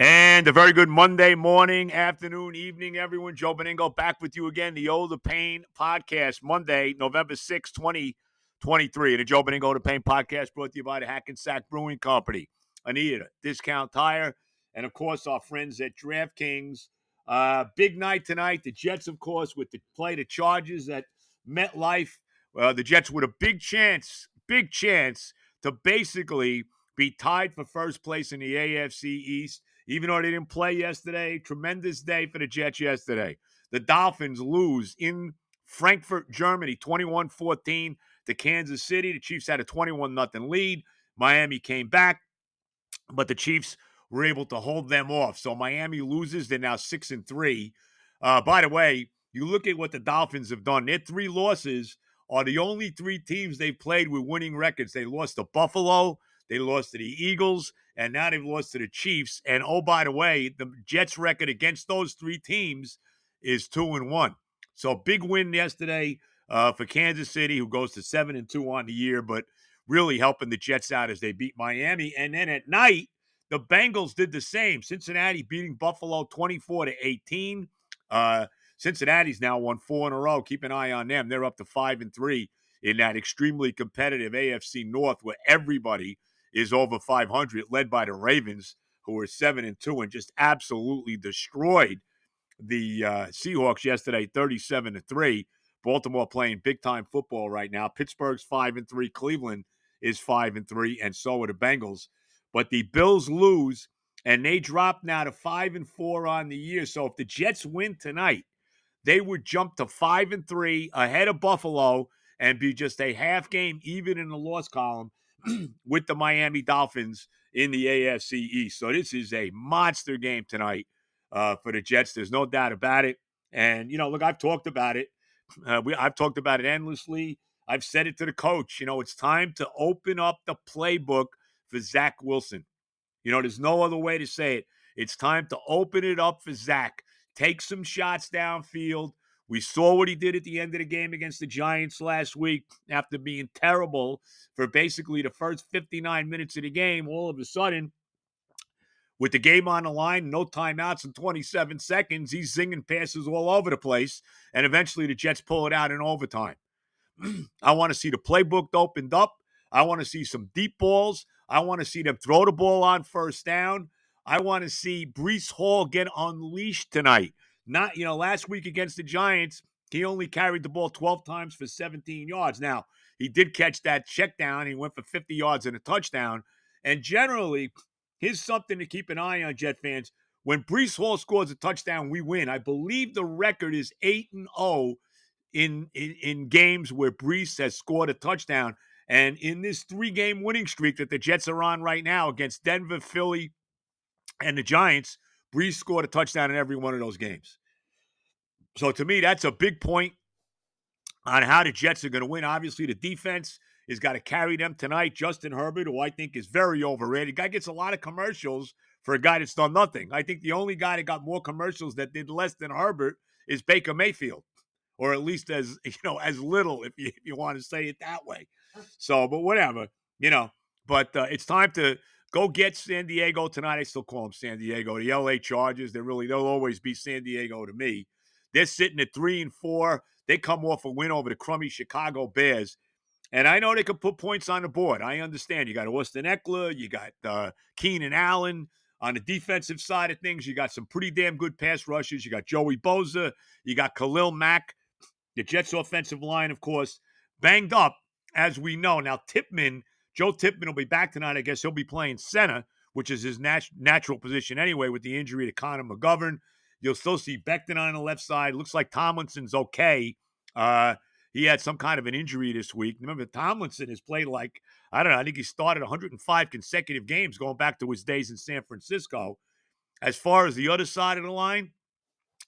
And a very good Monday morning, afternoon, evening, everyone. Joe Benigno back with you again. The O the Pain podcast, Monday, November 6, 2023. And the Joe Benigno the Pain podcast brought to you by the Hackensack Brewing Company, Anita, Discount Tire, and of course, our friends at DraftKings. Uh, big night tonight. The Jets, of course, with the play the Chargers at MetLife. Uh, the Jets with a big chance, big chance to basically be tied for first place in the AFC East even though they didn't play yesterday. Tremendous day for the Jets yesterday. The Dolphins lose in Frankfurt, Germany, 21 14 to Kansas City. The Chiefs had a 21 0 lead. Miami came back, but the Chiefs were able to hold them off. So Miami loses. They're now 6 and 3. Uh, by the way, you look at what the Dolphins have done. Their three losses are the only three teams they've played with winning records. They lost to Buffalo, they lost to the Eagles, and now they've lost to the Chiefs. And oh, by the way, the Jets' record against those three teams is two and one. So big win yesterday uh, for Kansas City, who goes to seven and two on the year, but really helping the Jets out as they beat Miami. And then at night, the Bengals did the same. Cincinnati beating Buffalo 24 to 18. Uh, Cincinnati's now won four in a row. Keep an eye on them. They're up to five and three in that extremely competitive AFC North where everybody is over 500, led by the Ravens, who are seven and two and just absolutely destroyed the uh, Seahawks yesterday, 37 to three. Baltimore playing big time football right now. Pittsburgh's five and three. Cleveland is five and three, and so are the Bengals. But the Bills lose, and they drop now to five and four on the year. So if the Jets win tonight, they would jump to five and three ahead of Buffalo and be just a half game even in the loss column with the Miami Dolphins in the AFC East. So this is a monster game tonight uh, for the Jets. There's no doubt about it. And you know, look, I've talked about it. Uh, we, I've talked about it endlessly. I've said it to the coach. You know, it's time to open up the playbook for Zach Wilson. You know, there's no other way to say it. It's time to open it up for Zach. Take some shots downfield. We saw what he did at the end of the game against the Giants last week after being terrible for basically the first 59 minutes of the game. All of a sudden, with the game on the line, no timeouts in 27 seconds, he's singing passes all over the place. And eventually the Jets pull it out in overtime. I want to see the playbook opened up. I want to see some deep balls. I want to see them throw the ball on first down. I want to see Breece Hall get unleashed tonight. Not, you know, last week against the Giants, he only carried the ball 12 times for 17 yards. Now, he did catch that check down. He went for 50 yards and a touchdown. And generally, here's something to keep an eye on, Jet fans. When Breece Hall scores a touchdown, we win. I believe the record is 8 and 0 in, in, in games where Breece has scored a touchdown. And in this three game winning streak that the Jets are on right now against Denver, Philly, and the Giants, Breece scored a touchdown in every one of those games. So to me, that's a big point on how the Jets are going to win. Obviously, the defense has got to carry them tonight. Justin Herbert, who I think is very overrated. Guy gets a lot of commercials for a guy that's done nothing. I think the only guy that got more commercials that did less than Herbert is Baker Mayfield, or at least as you know as little, if you if you want to say it that way. So, but whatever, you know. But uh, it's time to Go get San Diego tonight. I still call them San Diego. The LA Chargers. They're really they'll always be San Diego to me. They're sitting at three and four. They come off a win over the crummy Chicago Bears. And I know they can put points on the board. I understand. You got Austin Ekeler, you got uh, Keenan Allen. On the defensive side of things, you got some pretty damn good pass rushes. You got Joey Bosa, you got Khalil Mack. The Jets' offensive line, of course, banged up, as we know. Now, Tippmann Joe Tippmann will be back tonight. I guess he'll be playing center, which is his nat- natural position anyway, with the injury to Connor McGovern. You'll still see Becton on the left side. Looks like Tomlinson's okay. Uh, he had some kind of an injury this week. Remember, Tomlinson has played like, I don't know, I think he started 105 consecutive games going back to his days in San Francisco. As far as the other side of the line,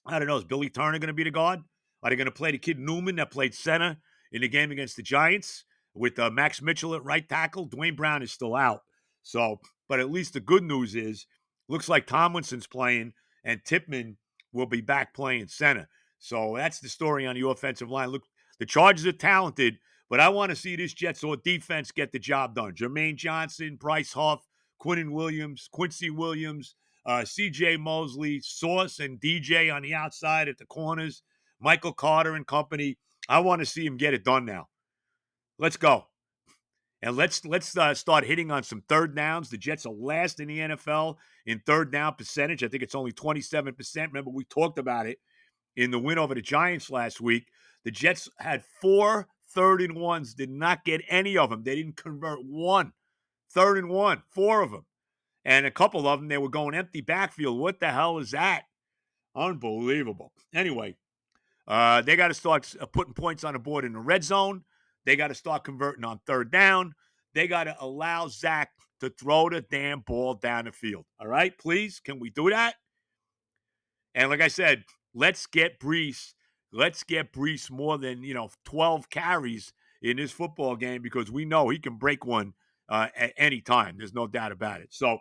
I don't know. Is Billy Turner going to be the guard? Are they going to play the kid Newman that played center in the game against the Giants with uh, Max Mitchell at right tackle? Duane Brown is still out. So, but at least the good news is, looks like Tomlinson's playing and Tippmann will be back playing center. So that's the story on the offensive line. Look, the Chargers are talented, but I want to see this Jets or defense get the job done. Jermaine Johnson, Bryce Huff, Quinnen Williams, Quincy Williams, uh, CJ Mosley, Sauce, and DJ on the outside at the corners, Michael Carter and company. I want to see him get it done now. Let's go. And let's let's uh, start hitting on some third downs. The Jets are last in the NFL in third down percentage. I think it's only 27%. Remember, we talked about it in the win over the Giants last week. The Jets had four third and ones, did not get any of them. They didn't convert one. Third and one, four of them and a couple of them they were going empty backfield. What the hell is that? Unbelievable. Anyway, uh, they got to start uh, putting points on the board in the red zone. They got to start converting on third down. They got to allow Zach to throw the damn ball down the field. All right, please, can we do that? And like I said, let's get Breece. Let's get Breece more than you know 12 carries in this football game because we know he can break one uh, at any time. There's no doubt about it. So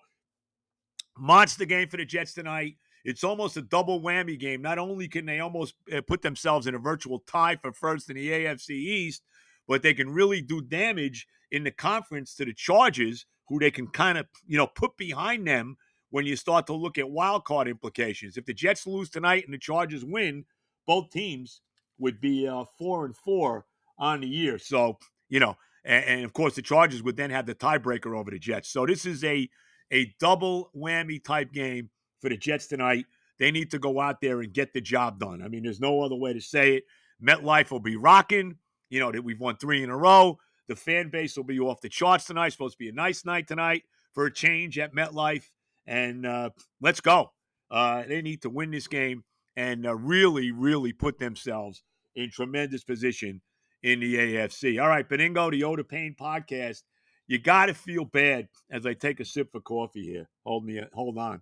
Monster game for the Jets tonight. It's almost a double whammy game. Not only can they almost uh, put themselves in a virtual tie for first in the AFC East, but they can really do damage in the conference to the Chargers, who they can kind of, you know, put behind them when you start to look at wild card implications. If the Jets lose tonight and the Chargers win, both teams would be uh, four and four on the year. So, you know, and, and of course the Chargers would then have the tiebreaker over the Jets. So this is a a double whammy type game for the Jets tonight. They need to go out there and get the job done. I mean, there's no other way to say it. MetLife will be rocking. You know, that we've won three in a row. The fan base will be off the charts tonight. It's supposed to be a nice night tonight for a change at MetLife. And uh, let's go. Uh, they need to win this game and uh, really, really put themselves in tremendous position in the AFC. All right, Benigno, the Oda Payne podcast you got to feel bad as I take a sip for coffee here. Hold me, hold on.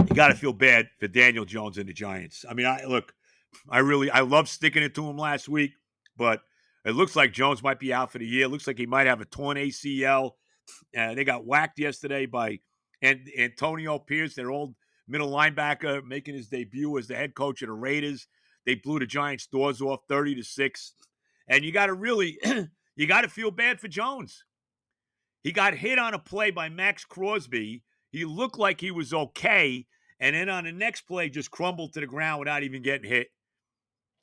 You got to feel bad for Daniel Jones and the Giants. I mean, I look, I really, I love sticking it to him last week, but it looks like Jones might be out for the year. It looks like he might have a torn ACL. Uh, they got whacked yesterday by and Antonio Pierce, their old middle linebacker, making his debut as the head coach of the Raiders. They blew the Giants' doors off, thirty to six. And you got to really You got to feel bad for Jones. He got hit on a play by Maxx Crosby. He looked like he was okay. And then on the next play, just crumbled to the ground without even getting hit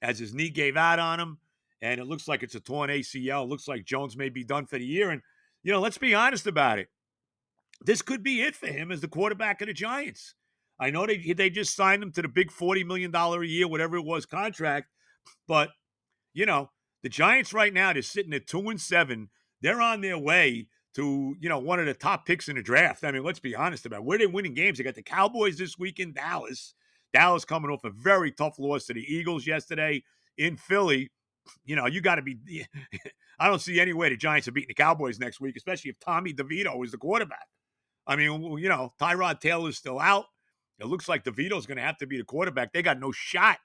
as his knee gave out on him. And it looks like it's a torn ACL. It looks like Jones may be done for the year. And, you know, let's be honest about it. This could be it for him as the quarterback of the Giants. I know they they just signed him to the big $40 million a year, whatever it was, contract. But, you know, the Giants right now, they're sitting at two and seven. They're on their way to, you know, one of the top picks in the draft. I mean, let's be honest about it. where they're winning games. They got the Cowboys this week in Dallas. Dallas coming off a very tough loss to the Eagles yesterday in Philly. You know, you got to be. I don't see any way the Giants are beating the Cowboys next week, especially if Tommy DeVito is the quarterback. I mean, you know, Tyrod Taylor's still out. It looks like DeVito's going to have to be the quarterback. They got no shot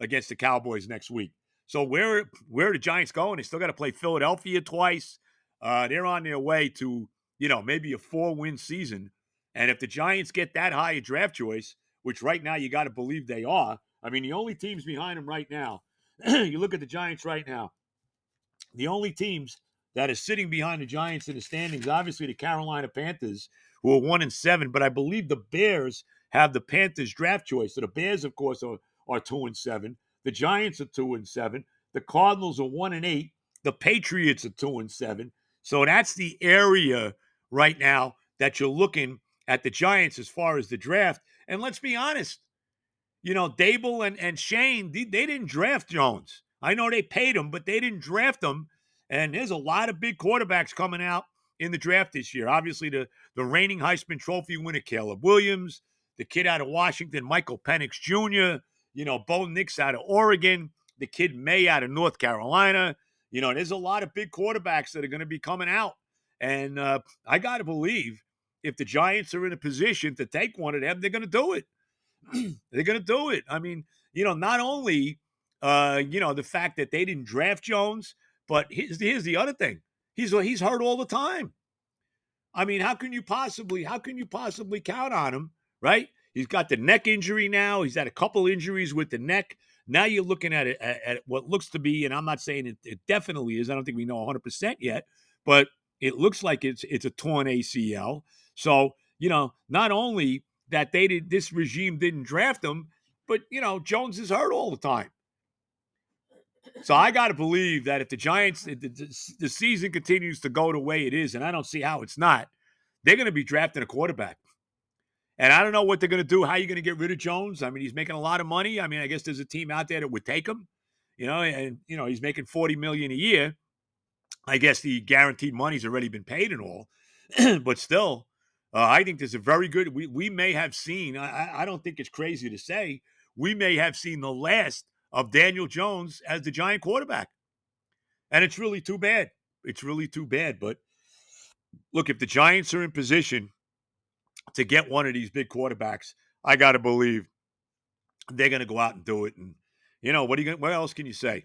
against the Cowboys next week. So where where are the Giants going? They still got to play Philadelphia twice. Uh, they're on their way to you know maybe a four win season. And if the Giants get that high a draft choice, which right now you got to believe they are, I mean the only teams behind them right now. you look at the Giants right now. The only teams that are sitting behind the Giants in the standings, obviously the Carolina Panthers, who are one and seven, but I believe the Bears have the Panthers draft choice. So the Bears, of course, are, are two and seven. The Giants are two and seven. The Cardinals are one and eight. The Patriots are two and seven. So that's the area right now that you're looking at the Giants as far as the draft. And let's be honest, you know, Daboll and, and Schoen, they, they didn't draft Jones. I know they paid him, but they didn't draft him. And there's a lot of big quarterbacks coming out in the draft this year. Obviously, the, the reigning Heisman Trophy winner, Caleb Williams, the kid out of Washington, Michael Penix Jr., you know, Bo Nix out of Oregon. the kid Maye out of North Carolina. You know, there's a lot of big quarterbacks that are going to be coming out. And uh, I got to believe if the Giants are in a position to take one of them, they're going to do it. they're going to do it. I mean, you know, not only, uh, you know, the fact that they didn't draft Jones, but here's, here's the other thing. He's he's hurt all the time. I mean, how can you possibly how can you possibly count on him, right? He's got the neck injury now. He's had a couple injuries with the neck. Now you're looking at it at, at what looks to be, and I'm not saying it, it definitely is. I don't think we know 100 percent yet, but it looks like it's it's a torn ACL. So you know, not only that they did this regime didn't draft him, but you know Jones is hurt all the time. So I got to believe that if the Giants the, the, the, season continues to go the way it is, and I don't see how it's not, they're going to be drafting a quarterback. And I don't know what they're going to do. How are you going to get rid of Jones? I mean, he's making a lot of money. I mean, I guess there's a team out there that would take him. You know, and you know he's making forty million a year. I guess the guaranteed money's already been paid and all, but still, uh, I think there's a very good. We we may have seen. I, I don't think it's crazy to say we may have seen the last of Daniel Jones as the Giant quarterback, and it's really too bad. It's really too bad. But look, if the Giants are in position to get one of these big quarterbacks, I got to believe they're going to go out and do it. And you know what? Are you gonna, what else can you say?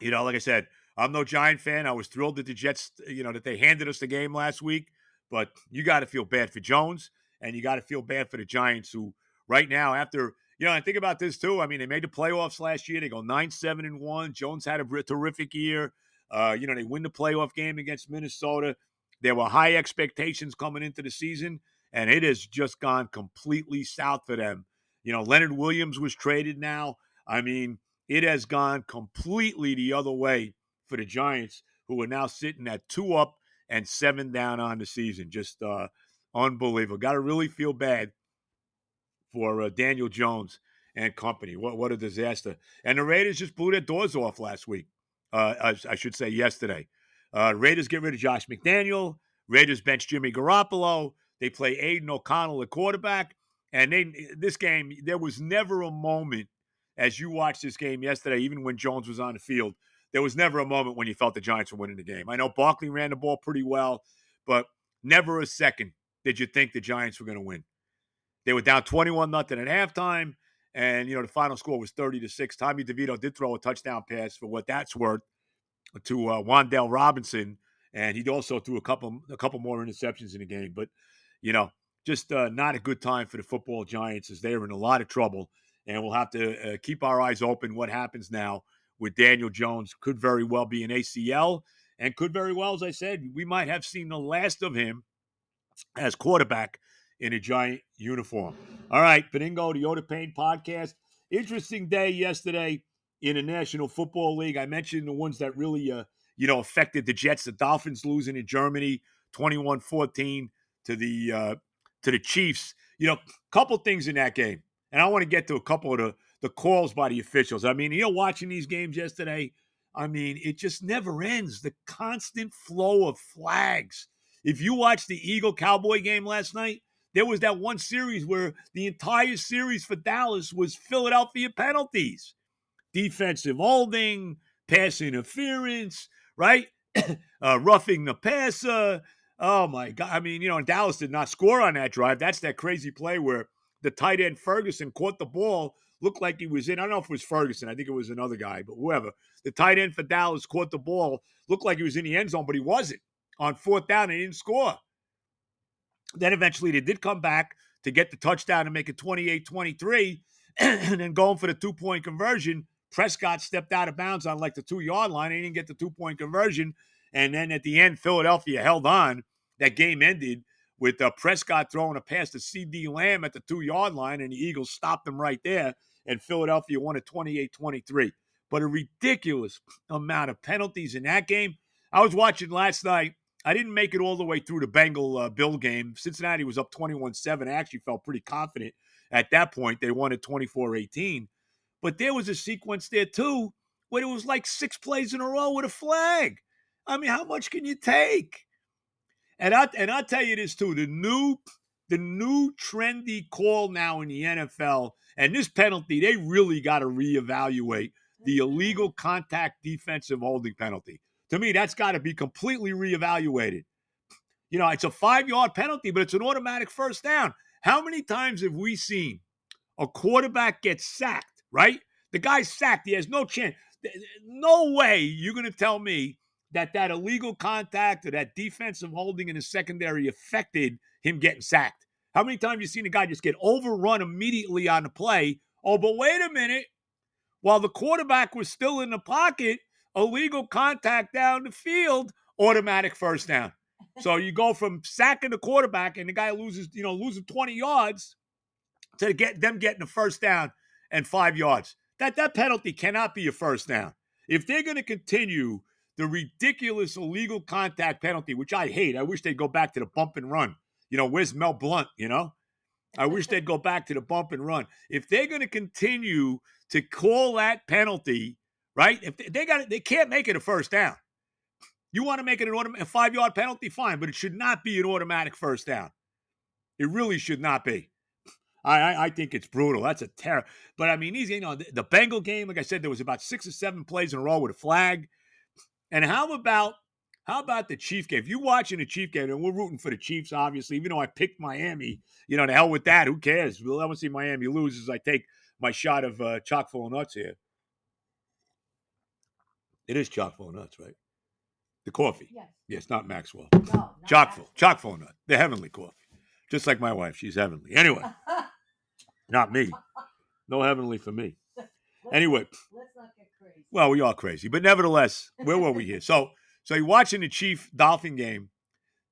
You know, like I said, I'm no Giant fan. I was thrilled that the Jets, you know, that they handed us the game last week. But you got to feel bad for Jones, and you got to feel bad for the Giants, who right now, after you know, I think about this too. I mean, they made the playoffs last year. They go nine, seven, and one. Jones had a terrific year. Uh, you know, they win the playoff game against Minnesota. There were high expectations coming into the season, and it has just gone completely south for them. You know, Leonard Williams was traded now. I mean, it has gone completely the other way for the Giants, who are now sitting at two up and seven down on the season. Just uh, unbelievable. Got to really feel bad for uh, Daniel Jones and company. What what a disaster! And the Raiders just blew their doors off last week. Uh, I, I, should say yesterday. Uh, Raiders get rid of Josh McDaniel. Raiders bench Jimmy Garoppolo. They play Aidan O'Connell at quarterback. And they this game, there was never a moment as you watched this game yesterday, even when Jones was on the field, there was never a moment when you felt the Giants were winning the game. I know Barkley ran the ball pretty well, but never a second did you think the Giants were going to win. They were down 21 nothing at halftime, and you know the final score was 30 to 6. Tommy DeVito did throw a touchdown pass for what that's worth to uh, Wan'Dale Robinson, and he also threw a couple a couple more interceptions in the game. But you know, just uh, not a good time for the football Giants as they're in a lot of trouble, and we'll have to uh, keep our eyes open. What happens now? With Daniel Jones could very well be an ACL and could very well, as I said, we might have seen the last of him as quarterback in a giant uniform. All right, Benigno, the Yoda Payne podcast. Interesting day yesterday in the National Football League. I mentioned the ones that really, uh, you know, affected the Jets. The Dolphins losing in Germany, 21-14 to the uh, to the Chiefs. You know, a couple things in that game, and I want to get to a couple of the the calls by the officials. I mean, you know, watching these games yesterday, I mean, it just never ends. The constant flow of flags. If you watched the Eagle Cowboy game last night, there was that one series where the entire series for Dallas was Philadelphia penalties, defensive holding, pass interference, right? uh, roughing the passer. Oh my God. I mean, you know, and Dallas did not score on that drive. That's that crazy play where the tight end Ferguson caught the ball looked like he was in. I don't know if it was Ferguson. I think it was another guy, but whoever. The tight end for Dallas caught the ball, looked like he was in the end zone, but he wasn't. On fourth down, and he didn't score. Then eventually they did come back to get the touchdown and make it 28 23. and then going for the two point conversion, Prescott stepped out of bounds on like the two yard line. He didn't get the two point conversion. And then at the end, Philadelphia held on. That game ended with uh, Prescott throwing a pass to CeeDee Lamb at the two yard line, and the Eagles stopped them right there and Philadelphia won at 28 23. But a ridiculous amount of penalties in that game. I was watching last night. I didn't make it all the way through the Bengal uh, Bill game. Cincinnati was up 21 7. I actually felt pretty confident at that point. They won at 24 18. But there was a sequence there, too, where it was like six plays in a row with a flag. I mean, how much can you take? And I and I tell you this too: the new the new trendy call now in the NFL and this penalty, they really got to reevaluate the illegal contact defensive holding penalty. To me, that's got to be completely reevaluated. You know, it's a five yard penalty, but it's an automatic first down. How many times have we seen a quarterback get sacked, right? The guy's sacked. He has no chance. No way you're going to tell me that that illegal contact or that defensive holding in the secondary affected him getting sacked. How many times you seen a guy just get overrun immediately on the play? Oh, but wait a minute. While the quarterback was still in the pocket, illegal contact down the field, automatic first down. So you go from sacking the quarterback and the guy loses, you know, losing 20 yards to get them getting the first down and five yards. That that penalty cannot be a first down. If they're going to continue the ridiculous illegal contact penalty, which I hate, I wish they'd go back to the bump and run. You know, where's Mel Blount? You know, I wish they'd go back to the bump and run. If they're going to continue to call that penalty, right? If they, they got they can't make it a first down. You want to make it an automatic a five yard penalty, fine, but it should not be an automatic first down. It really should not be. I, I, I think it's brutal. That's a terror. But I mean, these, you know, the, the Bengal game, like I said, there was about six or seven plays in a row with a flag. And how about how about the Chief game? If you're watching the Chief game, and we're rooting for the Chiefs, obviously, even though I picked Miami, you know, the hell with that. Who cares? We'll never see Miami lose as I take my shot of uh, chock full of nuts here. It is chock full of nuts, right? The coffee. Yes. Yes, not Maxwell. No, not Chock full. Chock full of nuts. The heavenly coffee. Just like my wife. She's heavenly. Anyway, not me. No heavenly for me. Anyway, Let's not get crazy. well, we are crazy, but nevertheless, where were we here? So, so you're watching the Chief Dolphin game.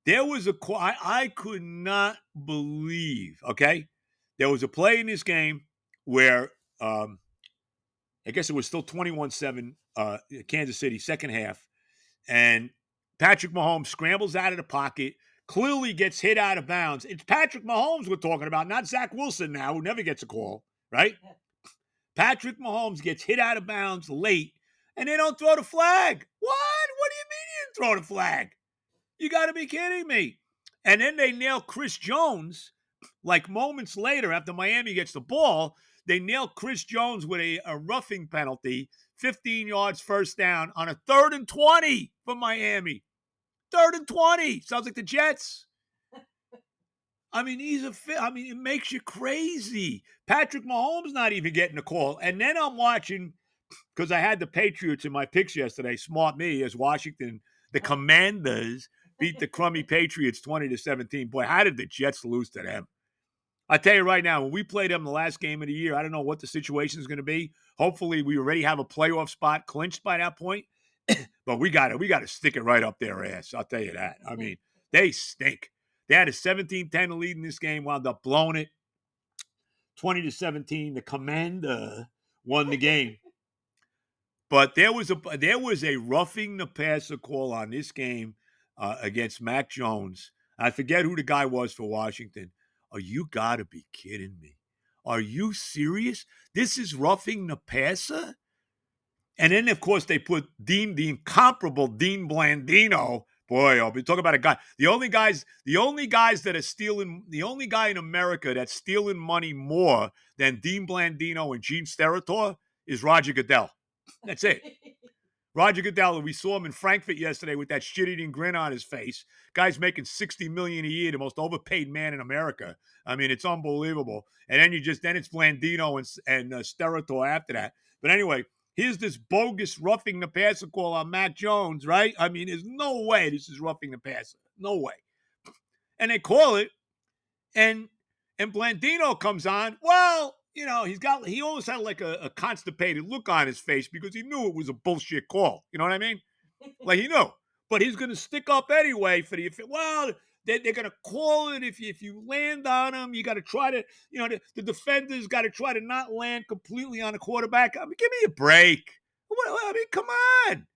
There was a I, I could not believe. Okay, there was a play in this game where um, I guess it was still 21-7, uh, Kansas City, second half, and Patrick Mahomes scrambles out of the pocket, clearly gets hit out of bounds. It's Patrick Mahomes we're talking about, not Zach Wilson now, who never gets a call, right? Patrick Mahomes gets hit out of bounds late, and they don't throw the flag. What? What do you mean you didn't throw the flag? You got to be kidding me. And then they nail Chris Jones, like moments later after Miami gets the ball, they nail Chris Jones with a, a roughing penalty, 15 yards first down on a third and 20 for Miami. Third and 20. Sounds like the Jets. I mean, he's a. I mean, it makes you crazy. Patrick Mahomes not even getting a call. And then I'm watching because I had the Patriots in my picks yesterday. Smart me as Washington, the Commanders beat the crummy Patriots 20 to 17. Boy, how did the Jets lose to them? I tell you right now, when we play them the last game of the year, I don't know what the situation is going to be. Hopefully, we already have a playoff spot clinched by that point. but we got to we got to stick it right up their ass. I'll tell you that. I mean, they stink. They had a 17-10 lead in this game, wound up blowing it. 20 to 17. The commander won the game. But there was a there was a roughing the passer call on this game uh, against Mac Jones. I forget who the guy was for Washington. Oh, you got to be kidding me. Are you serious? This is roughing the passer? And then, of course, they put Dean, the incomparable Dean Blandino. Boy, I'll be talking about a guy. The only guys, the only guys that are stealing, the only guy in America that's stealing money more than Dean Blandino and Gene Steratore is Roger Goodell. That's it. Roger Goodell, we saw him in Frankfurt yesterday with that shit-eating grin on his face. Guy's making 60 million a year, the most overpaid man in America. I mean, it's unbelievable. And then you just then it's Blandino and and uh, Steratore after that. But anyway, here's this bogus roughing the passer call on Matt Jones, right? I mean, there's no way this is roughing the passer. No way. And they call it, and and Blandino comes on. Well, you know, he's got he almost had like a, a constipated look on his face because he knew it was a bullshit call. You know what I mean? Like he knew. But he's gonna stick up anyway for the well, they, they're gonna call it if you, if you land on him. You got to try to, you know, the, the defenders got to try to not land completely on the quarterback. I mean, give me a break. What, I mean, come on.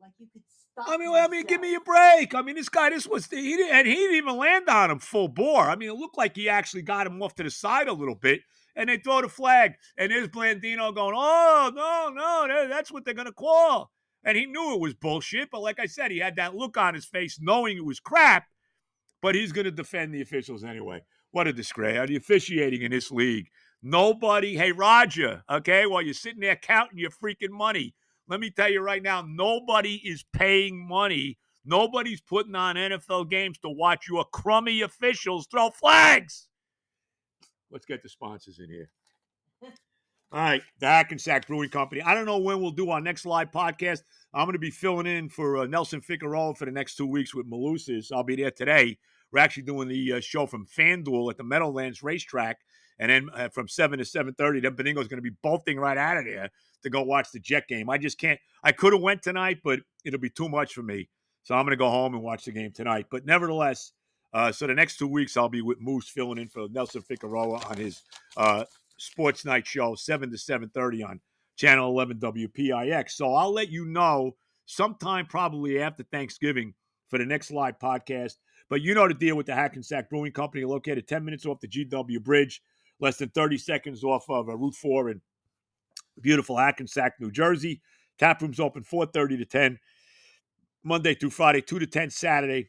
like you could stop. I mean, I mean, give me a break. I mean, this guy, this was he didn't, and he didn't even land on him full bore. I mean, it looked like he actually got him off to the side a little bit, and they throw the flag, and there's Blandino going, "Oh no, no, that's what they're gonna call." And he knew it was bullshit, but like I said, he had that look on his face, knowing it was crap. But he's gonna defend the officials anyway. What a disgrace! The officiating in this league, Nobody, hey, Roger, okay, while you're sitting there counting your freaking money, let me tell you right now, nobody is paying money. Nobody's putting on NFL games to watch your crummy officials throw flags. Let's get the sponsors in here. All right, the Hackensack Brewing Company. I don't know when we'll do our next live podcast. I'm going to be filling in for uh, Nelson Figueroa for the next two weeks with Malusis. I'll be there today. We're actually doing the uh, show from FanDuel at the Meadowlands Racetrack, and then uh, from seven to seven thirty, then Benigno's going to be bolting right out of there to go watch the Jet game. I just can't. I could have went tonight, but it'll be too much for me. So I'm going to go home and watch the game tonight. But nevertheless, uh, so the next two weeks I'll be with Moose filling in for Nelson Figueroa on his uh, Sports Night Show, 7 to 7.30 on Channel 11 WPIX. So I'll let you know sometime probably after Thanksgiving for the next live podcast. But you know the deal with the Hackensack Brewing Company, located 10 minutes off the GW Bridge, less than 30 seconds off of uh, Route 4 in beautiful Hackensack, New Jersey. Tap rooms open 4.30 to 10, Monday through Friday, 2 to 10 Saturday,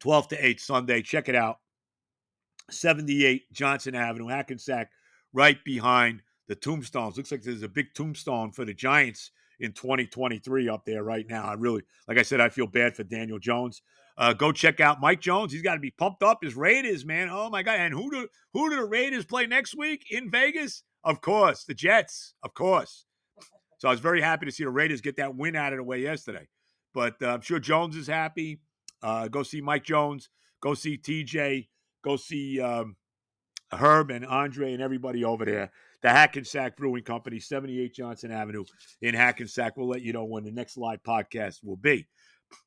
12 to 8 Sunday. Check it out. 78 Johnson Avenue, Hackensack right behind the tombstones. Looks like there's a big tombstone for the Giants in 2023 up there right now. I really, like I said, I feel bad for Daniel Jones. Uh, go check out Mike Jones. He's got to be pumped up. His Raiders, man. Oh my God! And who do who do the Raiders play next week in Vegas? Of course, the Jets. Of course. So I was very happy to see the Raiders get that win out of the way yesterday. But uh, I'm sure Jones is happy. Uh, go see Mike Jones. Go see TJ. Go see um, Herb and Andre and everybody over there. The Hackensack Brewing Company, 78 Johnson Avenue in Hackensack. We'll let you know when the next live podcast will be.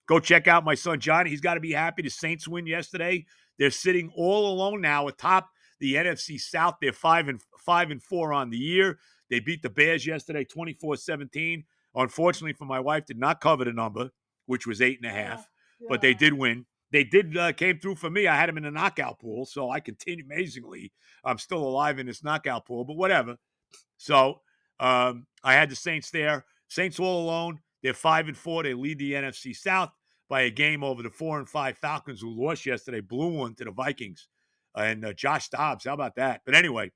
Go check out my son Johnny. He's got to be happy. The Saints win yesterday. They're sitting all alone now atop the NFC South. They're five and five and four on the year. They beat the Bears yesterday, 24-17. Unfortunately for my wife, did not cover the number, which was eight and a half, yeah. but they did win they did uh, came through for me. I had them in the knockout pool, so I continue amazingly. I'm still alive in this knockout pool, but whatever. So um, I had the Saints there. Saints all alone. They're five and four. They lead the NFC South by a game over the four and five Falcons, who lost yesterday, blew one to the Vikings, and uh, Josh Dobbs. How about that? But anyway,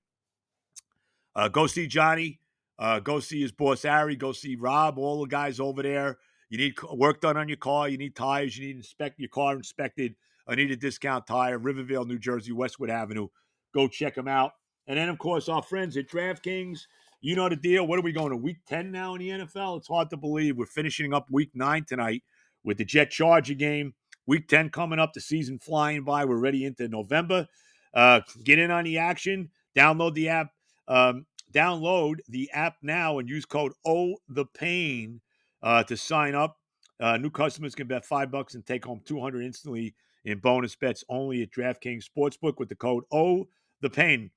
uh, go see Johnny. Uh, go see his boss Harry. Go see Rob. All the guys over there. You need work done on your car. You need tires. You need inspect your car inspected. I need a discount tire. Rivervale, New Jersey, Westwood Avenue. Go check them out. And then, of course, our friends at DraftKings. You know the deal. What are we going to week 10 now in the NFL? It's hard to believe. We're finishing up week nine tonight with the Jet Charger game. Week 10 coming up, the season flying by. We're ready into November. Uh, get in on the action. Download the app. Um, download the app now and use code O the Pain uh, to sign up. Uh, new customers can bet five bucks and take home 200 instantly in bonus bets only at DraftKings Sportsbook with the code O the Pain.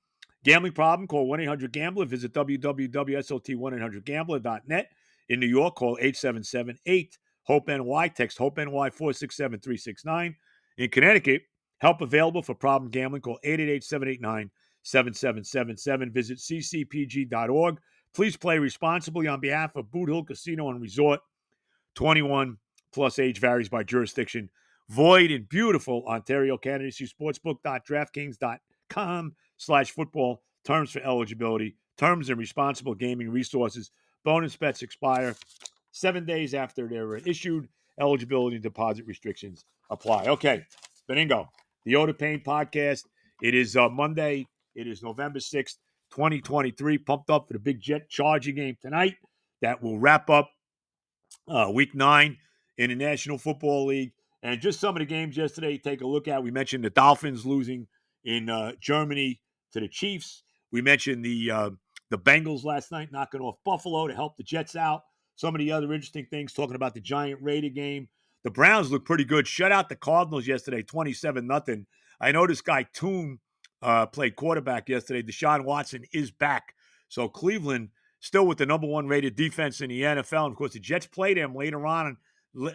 Gambling problem? Call 1 800 Gambler. Visit www.slt1800Gambler.net. In New York, call 877 8 HOPE NY. Text HOPE NY 467 369. In Connecticut, help available for problem gambling. Call 888 789 7777. Visit ccpg.org Please play responsibly on behalf of Boot Hill Casino and Resort. 21 plus age varies by jurisdiction. Void in beautiful Ontario, Canada. See sportsbook.draftkings.com slash football. Terms for eligibility. Terms and responsible gaming resources. Bonus bets expire seven days after they're issued. Eligibility and deposit restrictions apply. Okay, Benigno, the O the Pain podcast. It is uh, Monday. It is November 6th. 2023. Pumped up for the big Jet Charger game tonight. That will wrap up uh, week nine in the National Football League. And just some of the games yesterday, take a look at. We mentioned the Dolphins losing in uh, Germany to the Chiefs. We mentioned the uh, the Bengals last night knocking off Buffalo to help the Jets out. Some of the other interesting things talking about the Giant Raider game. The Browns look pretty good. Shut out the Cardinals yesterday, 27 nothing. I know this guy Toon uh, played quarterback yesterday. Deshaun Watson is back. So Cleveland still with the number one rated defense in the NFL. And of course, the Jets played him later on,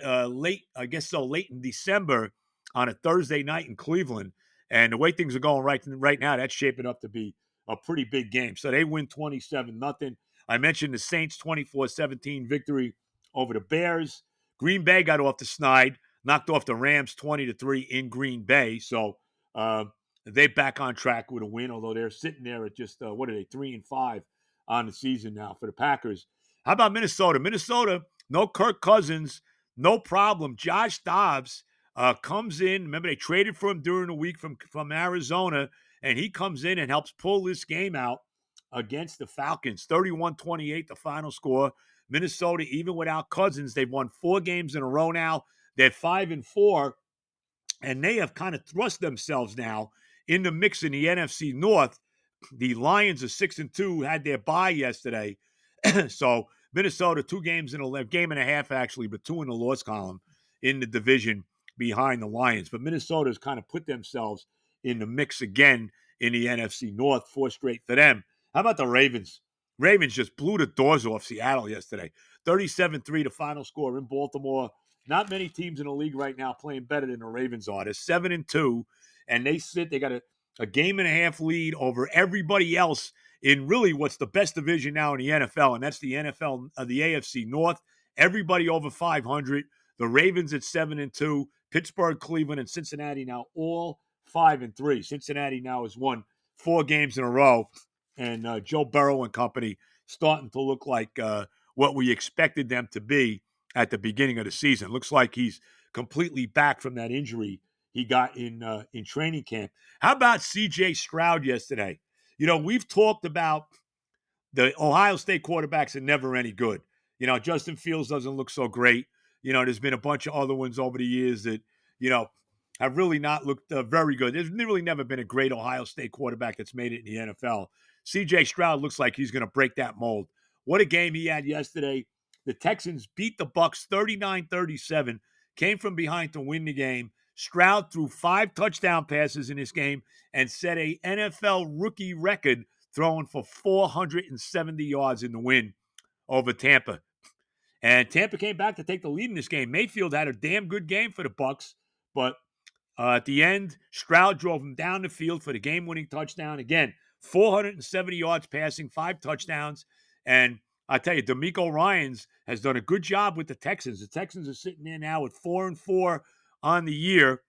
uh, late, I guess so, late in December on a Thursday night in Cleveland. And the way things are going right right now, that's shaping up to be a pretty big game. So they win 27 nothing. I mentioned the Saints 24-17 victory over the Bears. Green Bay got off the snide, knocked off the Rams 20 to 3 in Green Bay. So uh, they back on track with a win, although they're sitting there at just uh, what are they three and five on the season now for the Packers. How about Minnesota? Minnesota, no Kirk Cousins, no problem. Josh Dobbs uh, comes in. Remember, they traded for him during the week from from Arizona, and he comes in and helps pull this game out against the Falcons. 31-28, the final score. Minnesota, even without Cousins, they've won four games in a row now. They're five and four, and they have kind of thrust themselves now in the mix in the NFC North. The Lions are six and two, had their bye yesterday, so Minnesota two games in a game and a half actually, but two in the loss column in the division behind the Lions. But Minnesota has kind of put themselves in the mix again in the NFC North, four straight for them. How about the Ravens? Ravens just blew the doors off Seattle yesterday. 37 3 the final score in Baltimore. Not many teams in the league right now playing better than the Ravens are. They're 7 and 2, and they sit, they got a, a game and a half lead over everybody else in really what's the best division now in the NFL, and that's the NFL, uh, the AFC North. Everybody over 500. The Ravens at 7 and 2. Pittsburgh, Cleveland, and Cincinnati now all 5 and 3. Cincinnati now has won four games in a row and uh, Joe Burrow and company starting to look like uh, what we expected them to be at the beginning of the season. Looks like he's completely back from that injury he got in uh, in training camp. How about C.J. Stroud yesterday? You know, we've talked about the Ohio State quarterbacks are never any good. You know, Justin Fields doesn't look so great. You know, there's been a bunch of other ones over the years that you know have really not looked uh, very good. There's really never been a great Ohio State quarterback that's made it in the NFL. CJ Stroud looks like he's going to break that mold. What a game he had yesterday. The Texans beat the Bucks 39-37, came from behind to win the game. Stroud threw five touchdown passes in this game and set a NFL rookie record throwing for 470 yards in the win over Tampa. And Tampa came back to take the lead in this game. Mayfield had a damn good game for the Bucks, but uh, at the end, Stroud drove him down the field for the game-winning touchdown. Again, 470 yards passing, five touchdowns. And I tell you, DeMeco Ryans has done a good job with the Texans. The Texans are sitting there now at four and four on the year.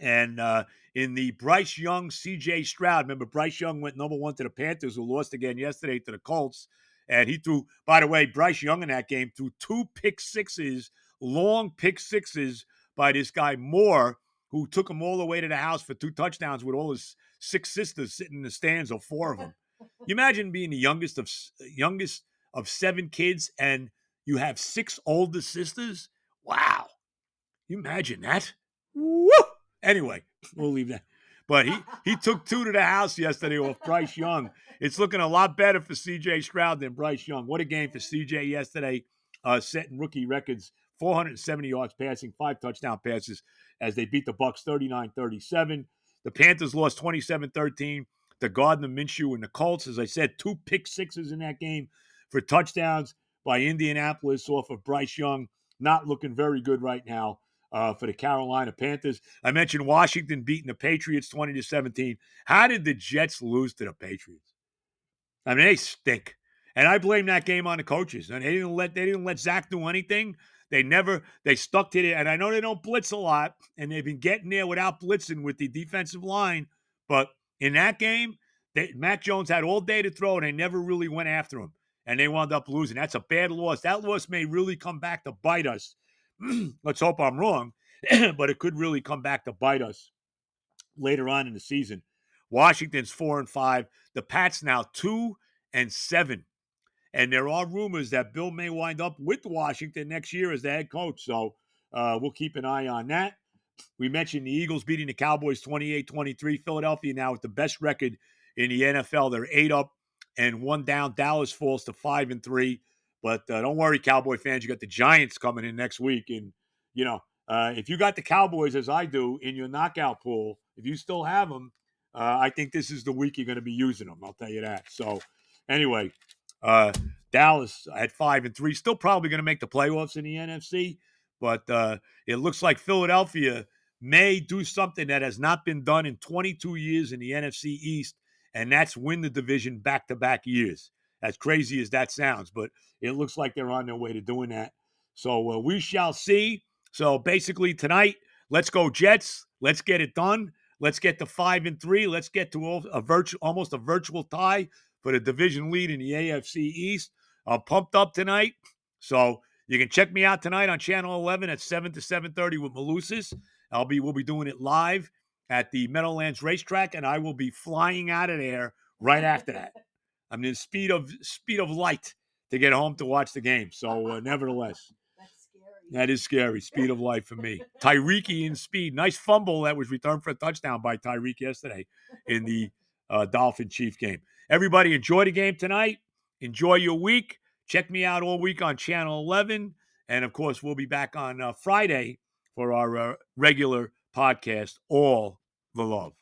And uh, in the Bryce Young, CJ Stroud, remember Bryce Young went number one to the Panthers, who lost again yesterday to the Colts. And he threw, by the way, Bryce Young in that game threw two pick sixes, long pick sixes by this guy Moore, who took him all the way to the house for two touchdowns with all his six sisters sitting in the stands, or four of them. You imagine being the youngest of youngest of seven kids, and you have six older sisters. You imagine that? Woo! Anyway, we'll leave that. But he he took two to the house yesterday off Bryce Young. It's looking a lot better for C.J. Stroud than Bryce Young. What a game for C.J. yesterday, uh, setting rookie records. 470 yards passing, five touchdown passes as they beat the Bucks 39-37. The Panthers lost 27 13 to Gardner Minshew and the Colts. As I said, two pick sixes in that game for touchdowns by Indianapolis off of Bryce Young. Not looking very good right now uh, for the Carolina Panthers. I mentioned Washington beating the Patriots 20 to 17. How did the Jets lose to the Patriots? I mean, they stink. And I blame that game on the coaches. And they didn't let they didn't let Zach do anything. They never they stuck to it, and I know they don't blitz a lot, and they've been getting there without blitzing with the defensive line. But in that game, they, Mac Jones had all day to throw, and they never really went after him, and they wound up losing. That's a bad loss. That loss may really come back to bite us. Let's hope I'm wrong, but it could really come back to bite us later on in the season. Washington's four and five. The Pats now two and seven. And there are rumors that Bill may wind up with Washington next year as the head coach. So uh, we'll keep an eye on that. We mentioned the Eagles beating the Cowboys 28 23. Philadelphia now with the best record in the NFL. They're eight up and one down. Dallas falls to five and three. But uh, don't worry, Cowboy fans. You got the Giants coming in next week. And, you know, uh, if you got the Cowboys, as I do, in your knockout pool, if you still have them, uh, I think this is the week you're going to be using them. I'll tell you that. So, anyway, uh, Dallas at five and three, still probably going to make the playoffs in the NFC, but uh, it looks like Philadelphia may do something that has not been done in 22 years in the NFC East, and that's win the division back to back years. As crazy as that sounds, but it looks like they're on their way to doing that. So uh, we shall see. So basically, tonight, let's go Jets. Let's get it done. Let's get to five and three. Let's get to a virtual, almost a virtual tie for the division lead in the AFC East. I'm pumped up tonight, so you can check me out tonight on Channel 11 at 7 to 7:30 with Malusis. I'll be we'll be doing it live at the Meadowlands Racetrack, and I will be flying out of there right after that. I'm in speed of speed of light to get home to watch the game. So, uh, nevertheless, that is scary. Speed of light for me. Tyreek in speed. Nice fumble that was returned for a touchdown by Tyreek yesterday in the uh, Dolphin Chief game. Everybody enjoy the game tonight. Enjoy your week. Check me out all week on Channel 11. And of course, we'll be back on uh, Friday for our uh, regular podcast, All the Love.